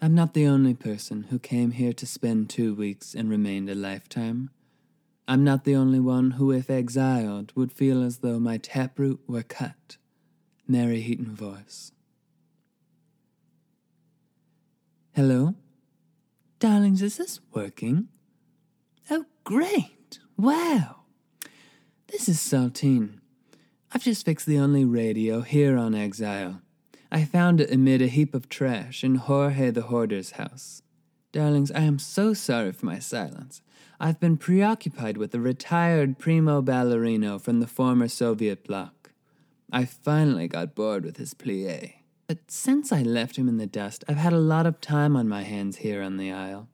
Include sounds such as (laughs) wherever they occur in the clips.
I'm not the only person who came here to spend two weeks and remained a lifetime. I'm not the only one who, if exiled, would feel as though my taproot were cut. Mary Heaton Vorse. Hello? Darlings, is this working? Oh, great! Wow! This is Saltine. I've just fixed the only radio here on Exile. I found it amid a heap of trash in Jorge the Hoarder's house. Darlings, I am so sorry for my silence. I've been preoccupied with a retired primo ballerino from the former Soviet bloc. I finally got bored with his plie. But since I left him in the dust, I've had a lot of time on my hands here on the Isle.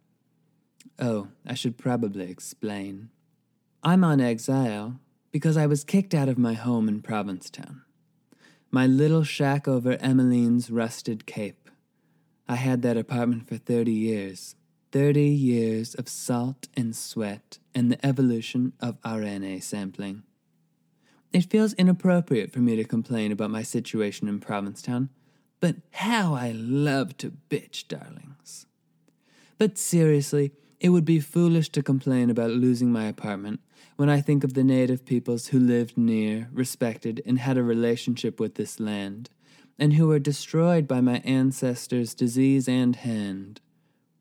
Oh, I should probably explain. I'm on exile because I was kicked out of my home in Provincetown. My little shack over Emmeline's rusted cape. I had that apartment for 30 years. 30 years of salt and sweat and the evolution of RNA sampling. It feels inappropriate for me to complain about my situation in Provincetown, but how I love to bitch, darlings. But seriously, it would be foolish to complain about losing my apartment when I think of the native peoples who lived near, respected, and had a relationship with this land, and who were destroyed by my ancestors' disease and hand.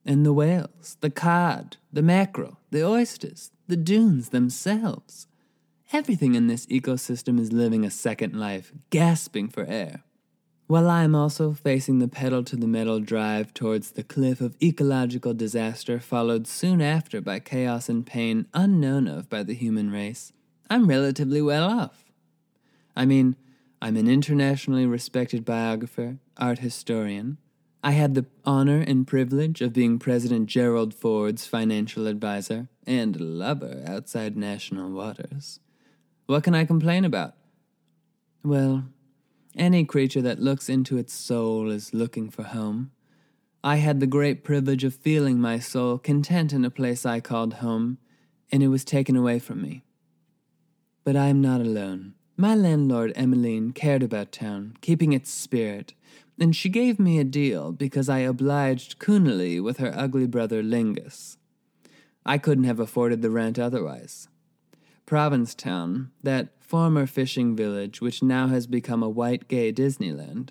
And the whales, the cod, the mackerel, the oysters, the dunes themselves. Everything in this ecosystem is living a second life, gasping for air. While I am also facing the pedal to the metal drive towards the cliff of ecological disaster, followed soon after by chaos and pain unknown of by the human race, I'm relatively well off. I mean, I'm an internationally respected biographer, art historian. I had the honor and privilege of being President Gerald Ford's financial advisor and lover outside national waters. What can I complain about? Well, any creature that looks into its soul is looking for home. I had the great privilege of feeling my soul content in a place I called home, and it was taken away from me. But I am not alone. My landlord, Emmeline, cared about town, keeping its spirit, and she gave me a deal because I obliged Coonley with her ugly brother Lingus. I couldn't have afforded the rent otherwise. Provincetown, that former fishing village, which now has become a white gay Disneyland,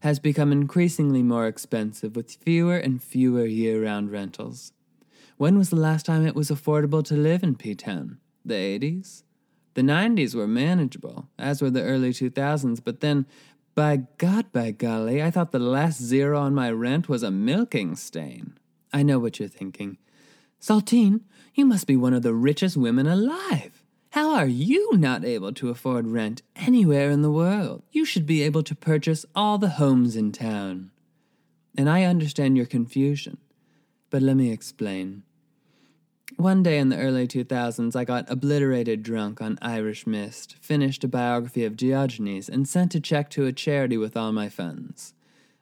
has become increasingly more expensive with fewer and fewer year round rentals. When was the last time it was affordable to live in P Town? The 80s? The 90s were manageable, as were the early 2000s, but then, by God, by golly, I thought the last zero on my rent was a milking stain. I know what you're thinking. Saltine, you must be one of the richest women alive. How are you not able to afford rent anywhere in the world? You should be able to purchase all the homes in town. And I understand your confusion, but let me explain. One day in the early 2000s, I got obliterated drunk on Irish Mist, finished a biography of Diogenes, and sent a check to a charity with all my funds.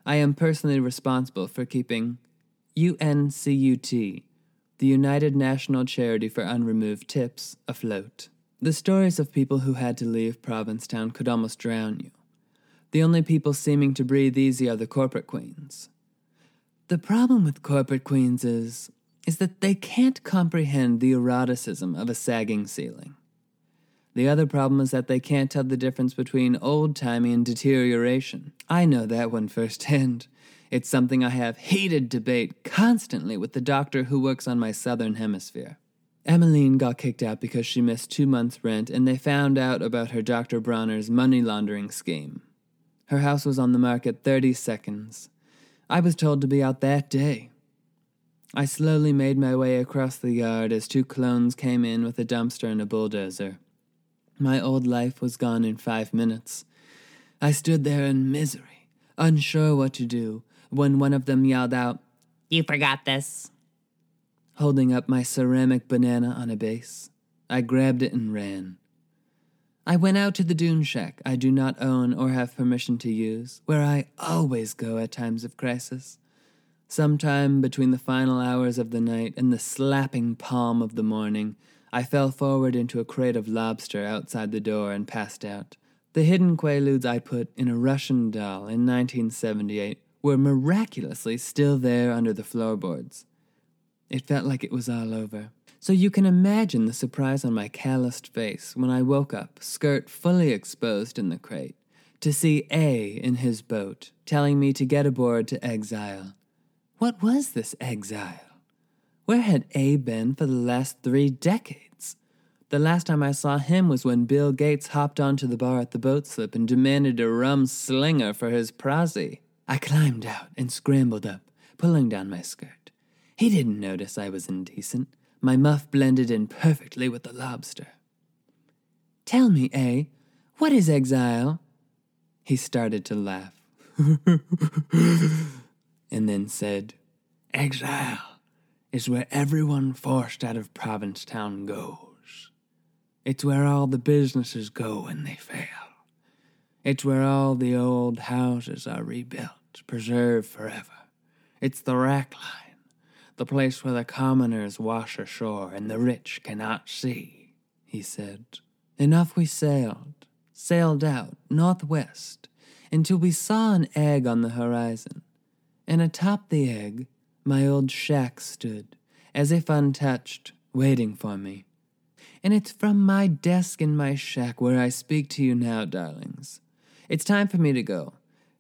I am personally responsible for keeping UNCUT, the United National Charity for Unremoved Tips, afloat. The stories of people who had to leave Provincetown could almost drown you. The only people seeming to breathe easy are the corporate queens. The problem with corporate queens is is that they can't comprehend the eroticism of a sagging ceiling. The other problem is that they can't tell the difference between old timey and deterioration. I know that one (laughs) firsthand. It's something I have heated debate constantly with the doctor who works on my southern hemisphere. Emmeline got kicked out because she missed two months' rent, and they found out about her Dr. Bronner's money laundering scheme. Her house was on the market 30 seconds. I was told to be out that day. I slowly made my way across the yard as two clones came in with a dumpster and a bulldozer. My old life was gone in five minutes. I stood there in misery, unsure what to do, when one of them yelled out, You forgot this holding up my ceramic banana on a base. I grabbed it and ran. I went out to the dune shack I do not own or have permission to use, where I always go at times of crisis. Sometime between the final hours of the night and the slapping palm of the morning, I fell forward into a crate of lobster outside the door and passed out. The hidden quaaludes I put in a Russian doll in 1978 were miraculously still there under the floorboards. It felt like it was all over. So you can imagine the surprise on my calloused face when I woke up, skirt fully exposed in the crate, to see A in his boat, telling me to get aboard to exile. What was this exile? Where had A been for the last three decades? The last time I saw him was when Bill Gates hopped onto the bar at the boat slip and demanded a rum slinger for his prosy. I climbed out and scrambled up, pulling down my skirt. He didn't notice I was indecent. My muff blended in perfectly with the lobster. Tell me, A, what is exile? He started to laugh. (laughs) and then said, Exile is where everyone forced out of Provincetown goes. It's where all the businesses go when they fail. It's where all the old houses are rebuilt, preserved forever. It's the wrack line, the place where the commoners wash ashore and the rich cannot see, he said. Enough we sailed, sailed out northwest, until we saw an egg on the horizon. And atop the egg, my old shack stood, as if untouched, waiting for me. And it's from my desk in my shack where I speak to you now, darlings. It's time for me to go.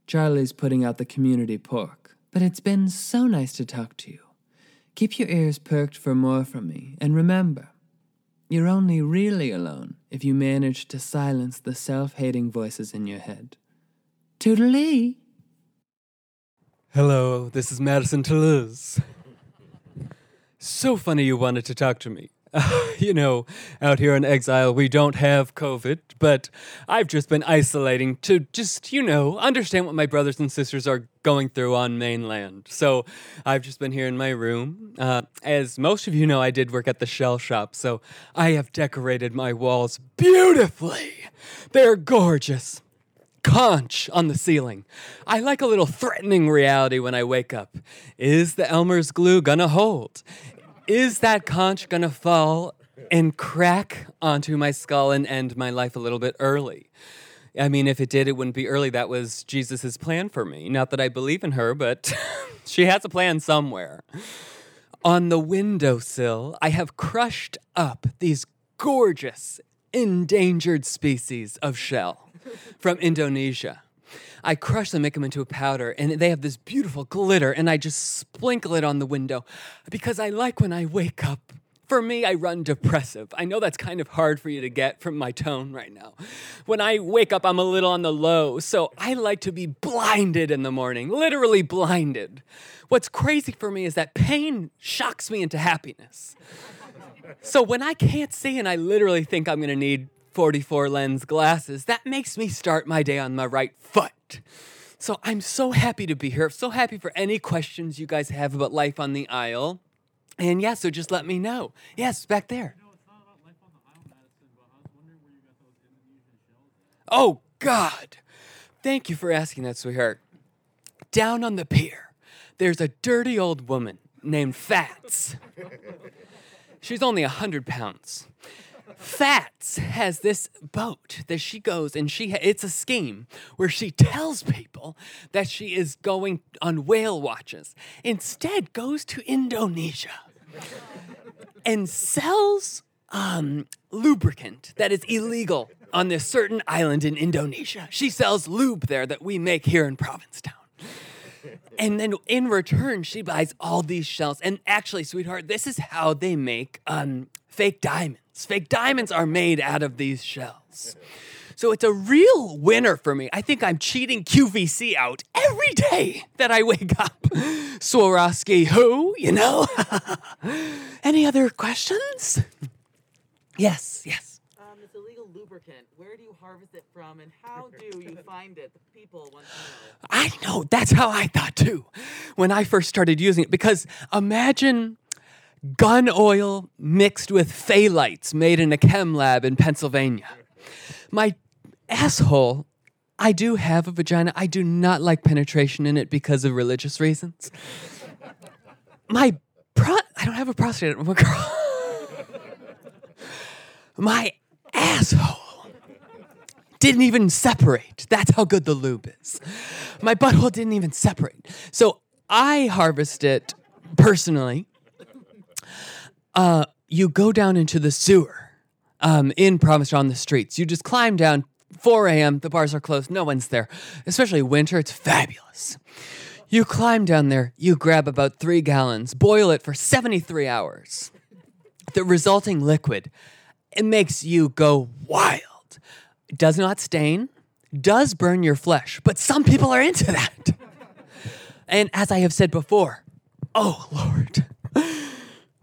Charlie's putting out the community pork, but it's been so nice to talk to you. Keep your ears perked for more from me, and remember, you're only really alone if you manage to silence the self hating voices in your head. Toodaloo! Hello, this is Madison Toulouse. So funny you wanted to talk to me. (laughs) you know, out here in exile, we don't have COVID, but I've just been isolating to just, you know, understand what my brothers and sisters are going through on mainland. So I've just been here in my room. Uh, as most of you know, I did work at the shell shop, so I have decorated my walls beautifully. They're gorgeous conch on the ceiling. I like a little threatening reality when I wake up. Is the Elmer's glue gonna hold? Is that conch gonna fall and crack onto my skull and end my life a little bit early? I mean, if it did, it wouldn't be early. That was Jesus' plan for me. Not that I believe in her, but (laughs) she has a plan somewhere. On the windowsill, I have crushed up these gorgeous endangered species of shell from Indonesia. I crush them, make them into a powder, and they have this beautiful glitter, and I just sprinkle it on the window because I like when I wake up. For me, I run depressive. I know that's kind of hard for you to get from my tone right now. When I wake up, I'm a little on the low, so I like to be blinded in the morning, literally blinded. What's crazy for me is that pain shocks me into happiness. So when I can't see and I literally think I'm gonna need 44 lens glasses, that makes me start my day on my right foot. So I'm so happy to be here. So happy for any questions you guys have about life on the isle. And yeah, so just let me know. Yes, back there. Oh, God. Thank you for asking that, sweetheart. Down on the pier, there's a dirty old woman named Fats. She's only a 100 pounds. Fats has this boat that she goes and she ha- it's a scheme where she tells people that she is going on whale watches. Instead goes to Indonesia and sells um, lubricant that is illegal on this certain island in Indonesia. She sells lube there that we make here in Provincetown. And then in return, she buys all these shells. And actually, sweetheart, this is how they make um, fake diamonds. Fake diamonds are made out of these shells. So it's a real winner for me. I think I'm cheating QVC out every day that I wake up. (laughs) Swarovski, who? You know? (laughs) Any other questions? Yes, yes. Um, it's illegal lubricant. Where do you harvest it from, and how do you find it? The people want to know. I know. That's how I thought too when I first started using it. Because imagine gun oil mixed with phthalates made in a chem lab in Pennsylvania. My asshole, I do have a vagina. I do not like penetration in it because of religious reasons. My pro- I don't have a prostate. I'm a girl. My asshole didn't even separate. That's how good the lube is. My butthole didn't even separate. So I harvest it personally. Uh, you go down into the sewer um, in Provincetown on the streets. You just climb down. 4 a.m. The bars are closed. No one's there. Especially winter. It's fabulous. You climb down there. You grab about three gallons. Boil it for 73 hours. The resulting liquid, it makes you go wild. It does not stain, does burn your flesh, but some people are into that. And as I have said before, oh Lord, (laughs)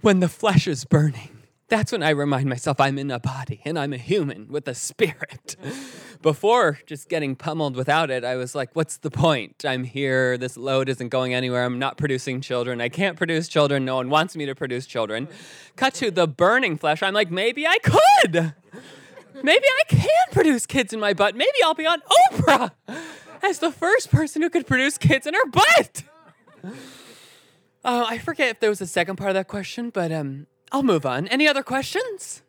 when the flesh is burning, that's when I remind myself I'm in a body and I'm a human with a spirit. (laughs) Before just getting pummeled without it, I was like, what's the point? I'm here. This load isn't going anywhere. I'm not producing children. I can't produce children. No one wants me to produce children. Cut to the burning flesh. I'm like, maybe I could. Maybe I can produce kids in my butt. Maybe I'll be on Oprah as the first person who could produce kids in her butt. Uh, I forget if there was a second part of that question, but um, I'll move on. Any other questions?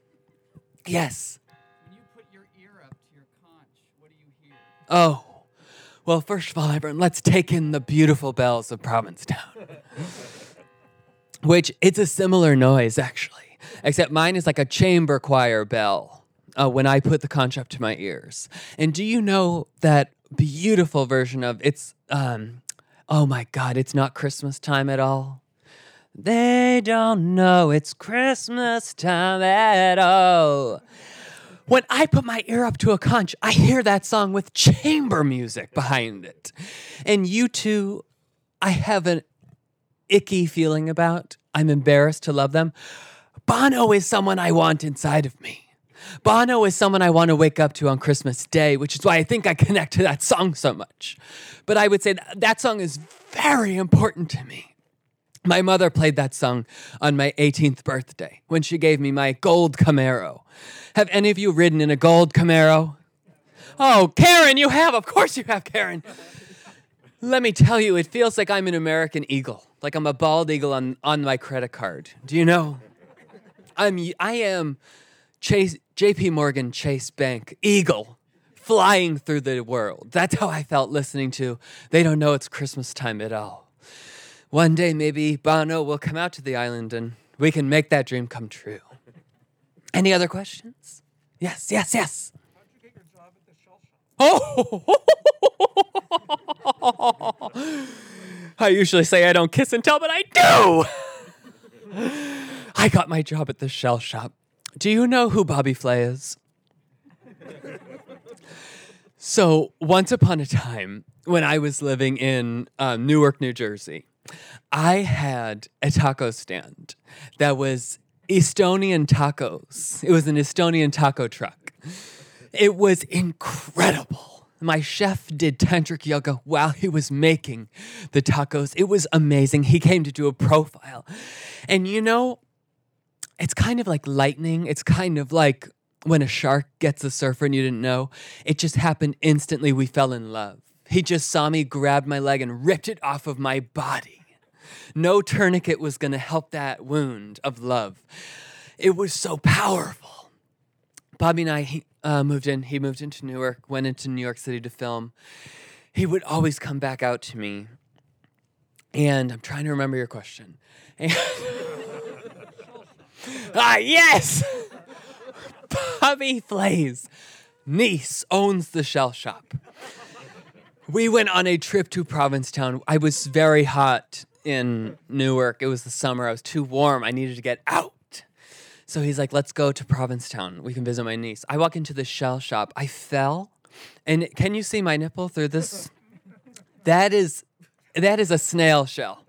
Yes. When you put your ear up to your conch, what do you hear? Oh, well, first of all, everyone, let's take in the beautiful bells of Provincetown. (laughs) Which it's a similar noise, actually, except mine is like a chamber choir bell uh, when I put the conch up to my ears. And do you know that beautiful version of it's, um, oh my God, it's not Christmas time at all? They don't know it's Christmas time at all. When I put my ear up to a conch, I hear that song with chamber music behind it. And U2, I have an icky feeling about. I'm embarrassed to love them. Bono is someone I want inside of me. Bono is someone I want to wake up to on Christmas Day, which is why I think I connect to that song so much. But I would say that, that song is very important to me. My mother played that song on my 18th birthday when she gave me my gold Camaro. Have any of you ridden in a gold Camaro? Oh, Karen, you have. Of course you have, Karen. Let me tell you, it feels like I'm an American eagle, like I'm a bald eagle on, on my credit card. Do you know? I'm I am Chase JP Morgan Chase Bank eagle flying through the world. That's how I felt listening to They Don't Know It's Christmas Time at All. One day, maybe Bono will come out to the island and we can make that dream come true. Any other questions? Yes, yes, yes. How'd you get your job at the shell shop? Oh! (laughs) I usually say I don't kiss and tell, but I do! (laughs) I got my job at the shell shop. Do you know who Bobby Flay is? So, once upon a time, when I was living in um, Newark, New Jersey, I had a taco stand that was Estonian tacos. It was an Estonian taco truck. It was incredible. My chef did tantric yoga while he was making the tacos. It was amazing. He came to do a profile. And you know, it's kind of like lightning. It's kind of like when a shark gets a surfer and you didn't know. It just happened instantly. We fell in love. He just saw me, grabbed my leg, and ripped it off of my body. No tourniquet was going to help that wound of love. It was so powerful. Bobby and I uh, moved in. He moved into Newark, went into New York City to film. He would always come back out to me. And I'm trying to remember your question. (laughs) And ah, yes! Bobby Flay's niece owns the shell shop. We went on a trip to Provincetown. I was very hot in Newark. It was the summer. I was too warm. I needed to get out. So he's like, let's go to Provincetown. We can visit my niece. I walk into the shell shop. I fell. And can you see my nipple through this? That is that is a snail shell.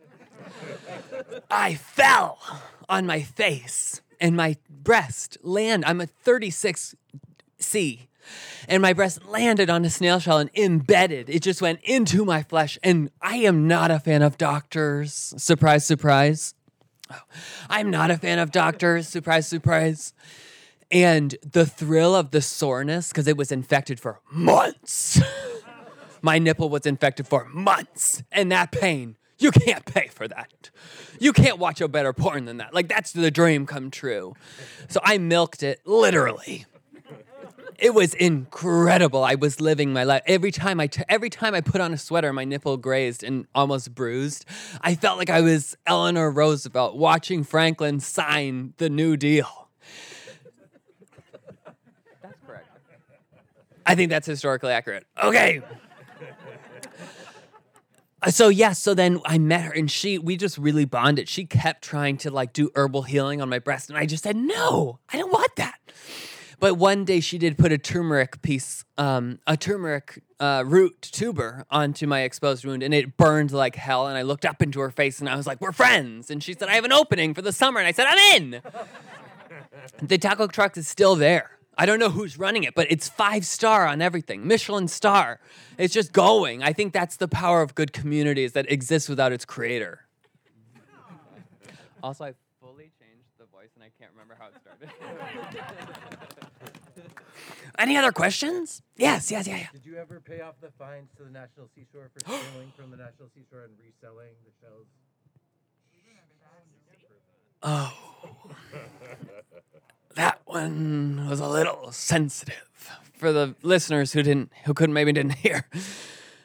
I fell on my face and my breast land. I'm a 36 C and my breast landed on a snail shell and embedded. It just went into my flesh. And I am not a fan of doctors. Surprise, surprise. Oh, I'm not a fan of doctors. Surprise, surprise. And the thrill of the soreness, because it was infected for months. (laughs) my nipple was infected for months. And that pain, you can't (laughs) pay for that. You can't watch a better porn than that. Like, that's the dream come true. So I milked it literally It was incredible. I was living my life. Every time I t- every time I put on a sweater, my nipple grazed and almost bruised. I felt like I was Eleanor Roosevelt watching Franklin sign the New Deal. That's correct. I think that's historically accurate. Okay. Uh, so yeah, so then I met her and she we just really bonded. She kept trying to like do herbal healing on my breast and I just said, "No, I don't want that." But one day she did put a turmeric piece, um, a turmeric uh, root tuber onto my exposed wound, and it burned like hell. And I looked up into her face, and I was like, "We're friends." And she said, "I have an opening for the summer," and I said, "I'm in." (laughs) the taco truck is still there. I don't know who's running it, but it's five star on everything, Michelin star. It's just going. I think that's the power of good communities that exists without its creator. (laughs) Also, I fully changed the voice, and I can't remember how it started. (laughs) Any other questions? Yes, yes, yeah, yeah. Did you ever pay off the fines to the National Seashore for (gasps) stealing from the National Seashore and reselling the shells? Oh. (laughs) That one was a little sensitive for the listeners who didn't who couldn't maybe didn't (laughs) hear.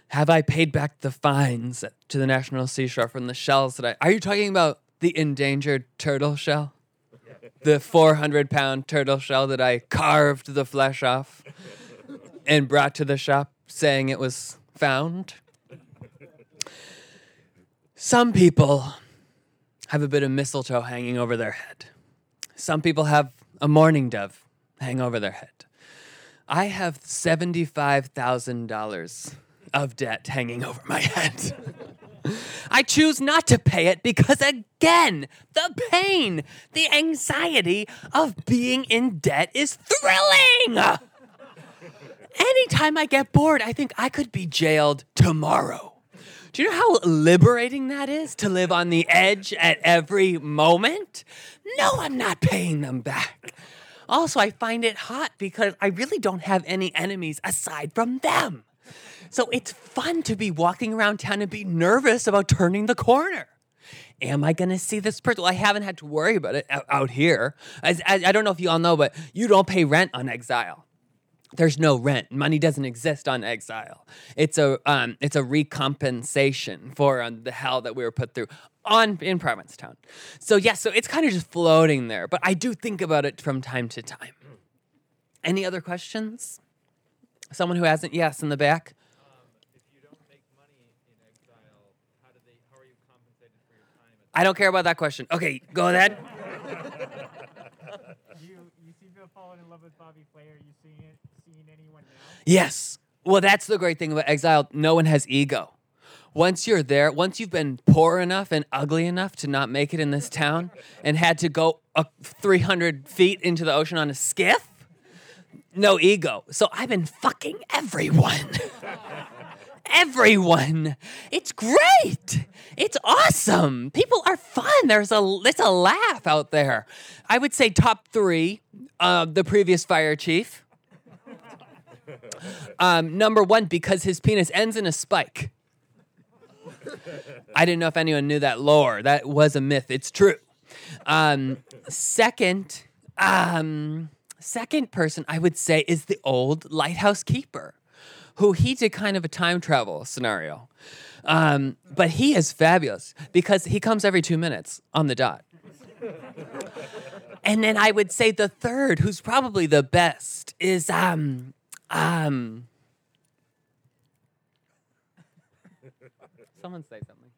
Have I paid back the fines to the National Seashore from the shells that I Are you talking about the endangered turtle shell? The 400 pound turtle shell that I carved the flesh off and brought to the shop saying it was found? Some people have a bit of mistletoe hanging over their head. Some people have a mourning dove hang over their head. I have $75,000 of debt hanging over my head. (laughs) I choose not to pay it because, again, the pain, the anxiety of being in debt is thrilling. (laughs) Anytime I get bored, I think I could be jailed tomorrow. Do you know how liberating that is to live on the edge at every moment? No, I'm not paying them back. Also, I find it hot because I really don't have any enemies aside from them. So it's fun to be walking around town and be nervous about turning the corner. Am I going to see this person? Well, I haven't had to worry about it out- here. As, I don't know if you all know, but you don't pay rent on exile there's no rent. Money doesn't exist on exile. It's a um, it's a recompensation for um, the hell that we were put through on in Provincetown. So yeah, so it's kind of just floating there. But I do think about it from time to time. Any other questions? Someone who hasn't? Yes, in the back. I don't care about that question. Okay, go ahead. (laughs) You you seem to have fallen in love with Bobby Flay. Are you seeing it, seeing anyone now? Yes. Well, that's the great thing about exile. No one has ego. Once you're there, once you've been poor enough and ugly enough to not make it in this town and had to go uh, 300 feet into the ocean on a skiff, no ego. So I've been fucking everyone. (laughs) everyone. It's great. It's awesome. People are fun. There's a it's a laugh out there. I would say top three. Uh, the previous fire chief. Um, number one, because his penis ends in a spike. I didn't know if anyone knew that lore. That was a myth. It's true. Um, second, um, second person I would say is the old lighthouse keeper, who he did kind of a time travel scenario. Um, but he is fabulous because he comes every two minutes on the dot. And then I would say the third, who's probably the best, is um um. Someone say something.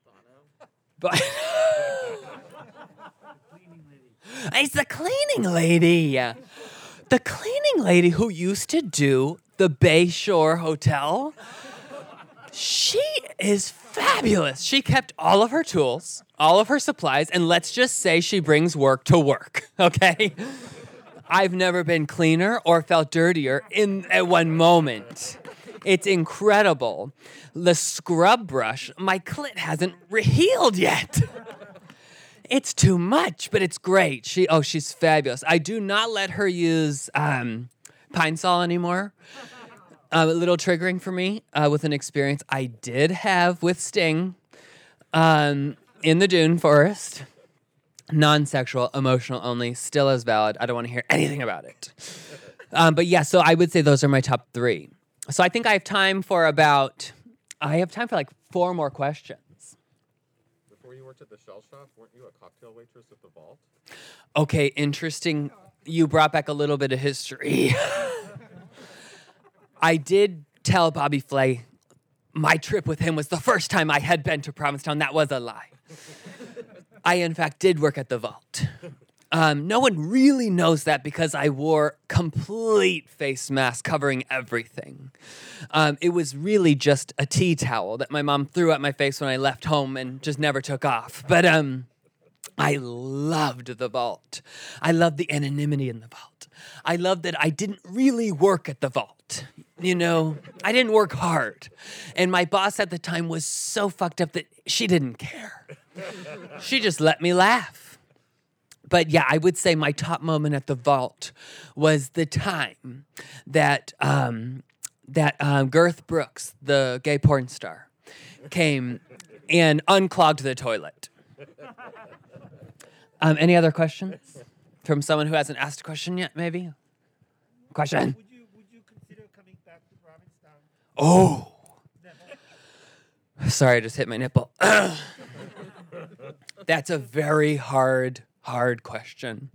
But (laughs) it's the cleaning lady. The cleaning lady who used to do the Bayshore Hotel. She is fabulous. She kept all of her tools, all of her supplies, and let's just say she brings work to work, (laughs) okay? I've never been cleaner or felt dirtier in at one moment. It's incredible. The scrub brush, my clit hasn't re- healed yet. It's too much, but it's great. She oh, she's fabulous. I do not let her use um, Pine-Sol anymore. Um, a little triggering for me uh, with an experience I did have with Sting um, in the Dune Forest. Non sexual, emotional only, still as valid. I don't want to hear anything about it. Um, but yeah, so I would say those are my top three. So I think I have time for about, I have time for like four more questions. Before you worked at the shell shop, weren't you a cocktail waitress at the vault? Okay, interesting. You brought back a little bit of history. (laughs) I did tell Bobby Flay my trip with him was the first time I had been to Provincetown. That was a lie. I, in fact, did work at the vault. Um, no one really knows that because I wore complete face mask covering everything. Um, it was really just a tea towel that my mom threw at my face when I left home and just never took off. But um, I loved the vault. I loved the anonymity in the vault. I loved that I didn't really work at the vault. You know, I didn't work hard. And my boss at the time was so fucked up that she didn't care. She just let me laugh. But yeah, I would say my top moment at the vault was the time that um, that um, Girth Brooks, the gay porn star, came and unclogged the toilet. Um, any other questions from someone who hasn't asked a question yet? Maybe. Question. Would you would you consider coming back to Provincetown? Oh. Sorry, I just hit my nipple. (clears throat) That's a very hard, hard question.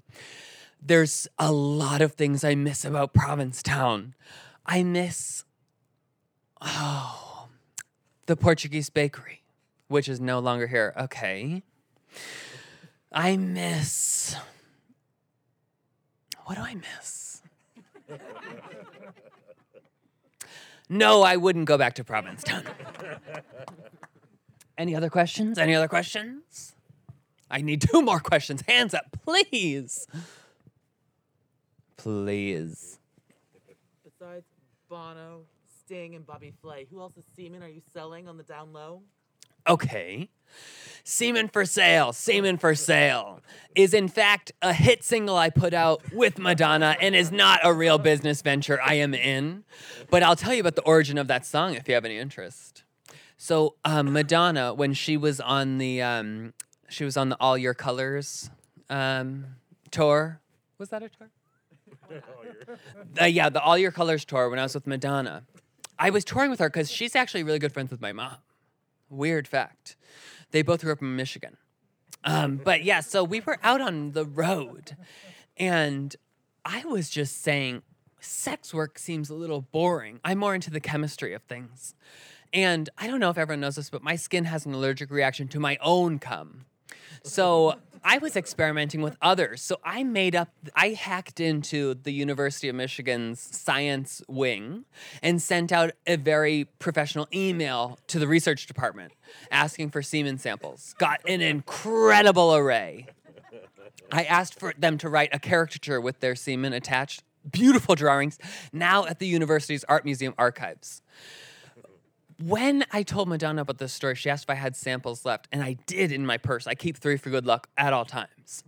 There's a lot of things I miss about Provincetown. I miss, oh, the Portuguese bakery, which is no longer here. Okay. I miss, what do I miss? No, I wouldn't go back to Provincetown. Any other questions? Any other questions? I need two more questions. Hands up, please. Please. Besides Bono, Sting, and Bobby Flay, who else's semen are you selling on the down low? Okay. Semen for Sale, Semen for Sale is in fact a hit single I put out with Madonna and is not a real business venture I am in. But I'll tell you about the origin of that song if you have any interest. So um, Madonna, when she was on the um, she was on the All Your Colors um, tour, was that a tour? (laughs) Uh, yeah, the All Your Colors tour when I was with Madonna. I was touring with her because she's actually really good friends with my mom. Weird fact. They both grew up in Michigan. Um, but yeah, so we were out on the road, and I was just saying, sex work seems a little boring. I'm more into the chemistry of things. And I don't know if everyone knows this, but my skin has an allergic reaction to my own cum. So I was experimenting with others. So I made up, I hacked into the University of Michigan's science wing and sent out a very professional email to the research department asking for semen samples. Got an incredible array. I asked for them to write a caricature with their semen attached. Beautiful drawings, now at the university's art museum archives when I told Madonna about this story, she asked if I had samples left, and I did in my purse. I keep three for good luck at all times.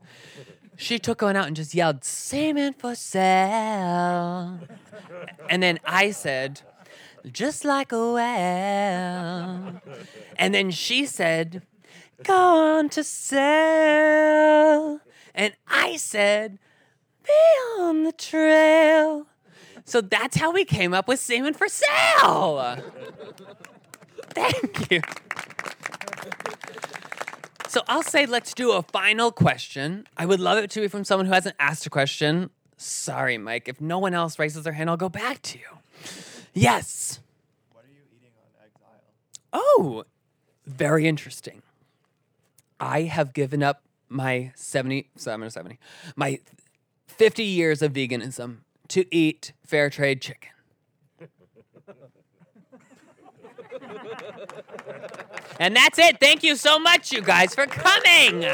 She took one out and just yelled, Semen for sale. And then I said, just like a whale. And then she said, go on to sell. And I said, be on the trail. So that's how we came up with Semen for Sale. Thank you. So I'll say let's do a final question. I would love it to be from someone who hasn't asked a question. Sorry, Mike. If no one else raises their hand, I'll go back to you. Yes. What are you eating on exile? Oh, very interesting. I have given up my 70, so I'm gonna 70, my 50 years of veganism to eat fair trade chicken. and that's it. Thank you so much, you guys, for coming.